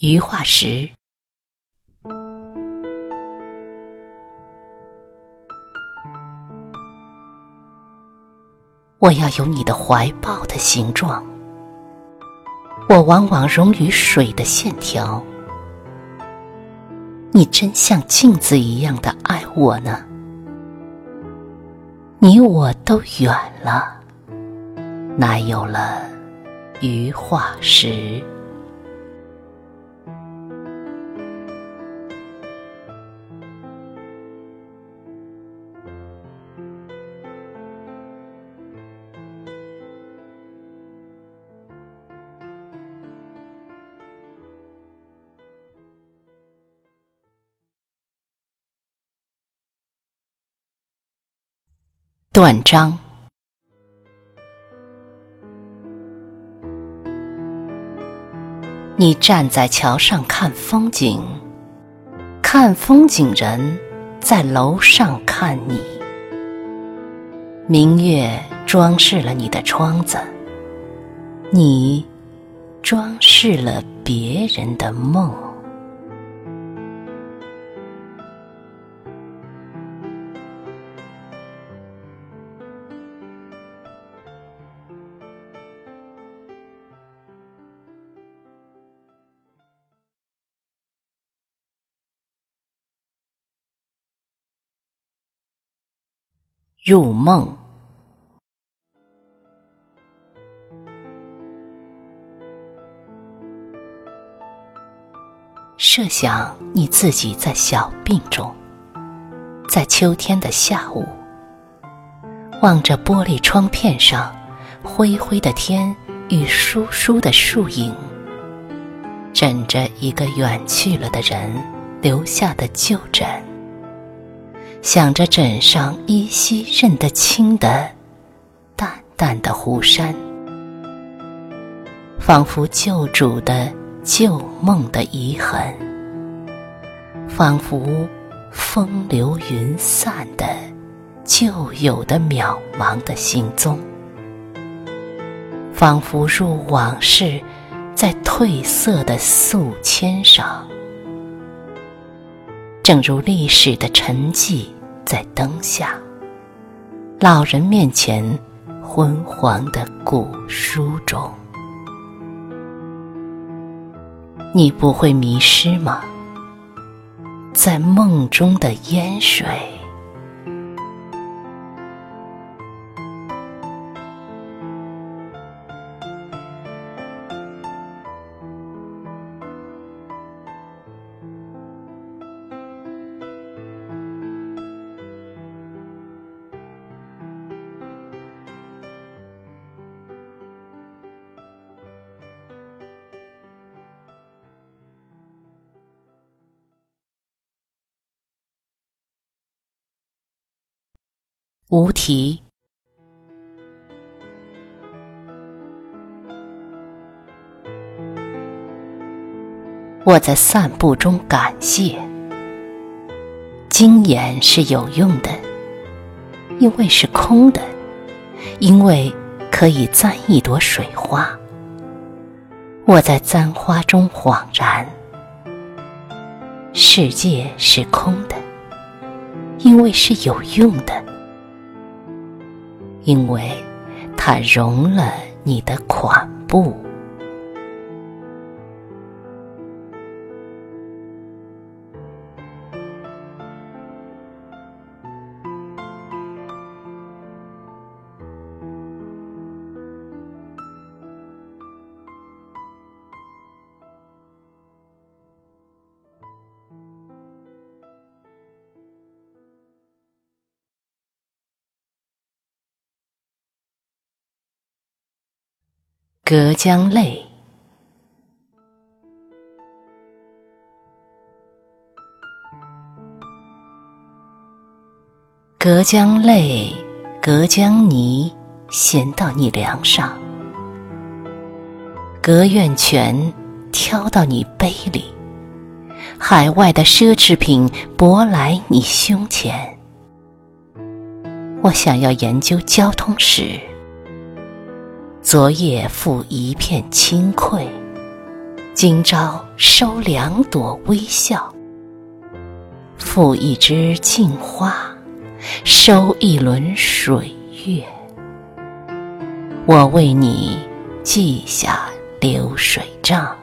余化石。我要有你的怀抱的形状，我往往溶于水的线条。你真像镜子一样的爱我呢，你我都远了，哪有了余化石？断章。你站在桥上看风景，看风景人在楼上看你。明月装饰了你的窗子，你装饰了别人的梦。入梦，设想你自己在小病中，在秋天的下午，望着玻璃窗片上灰灰的天与疏疏的树影，枕着一个远去了的人留下的旧枕。想着枕上依稀认得清的淡淡的湖山，仿佛旧主的旧梦的遗痕，仿佛风流云散的旧有的渺茫的行踪，仿佛入往事在褪色的素笺上。正如历史的沉寂在灯下，老人面前昏黄的古书中，你不会迷失吗？在梦中的烟水。无题。我在散步中感谢，经验是有用的，因为是空的，因为可以簪一朵水花。我在簪花中恍然，世界是空的，因为是有用的。因为它融了你的款步。隔江泪，隔江泪，隔江泥，衔到你梁上；隔院泉，挑到你杯里。海外的奢侈品，舶来你胸前。我想要研究交通史。昨夜负一片清愧，今朝收两朵微笑，付一枝镜花，收一轮水月。我为你记下流水账。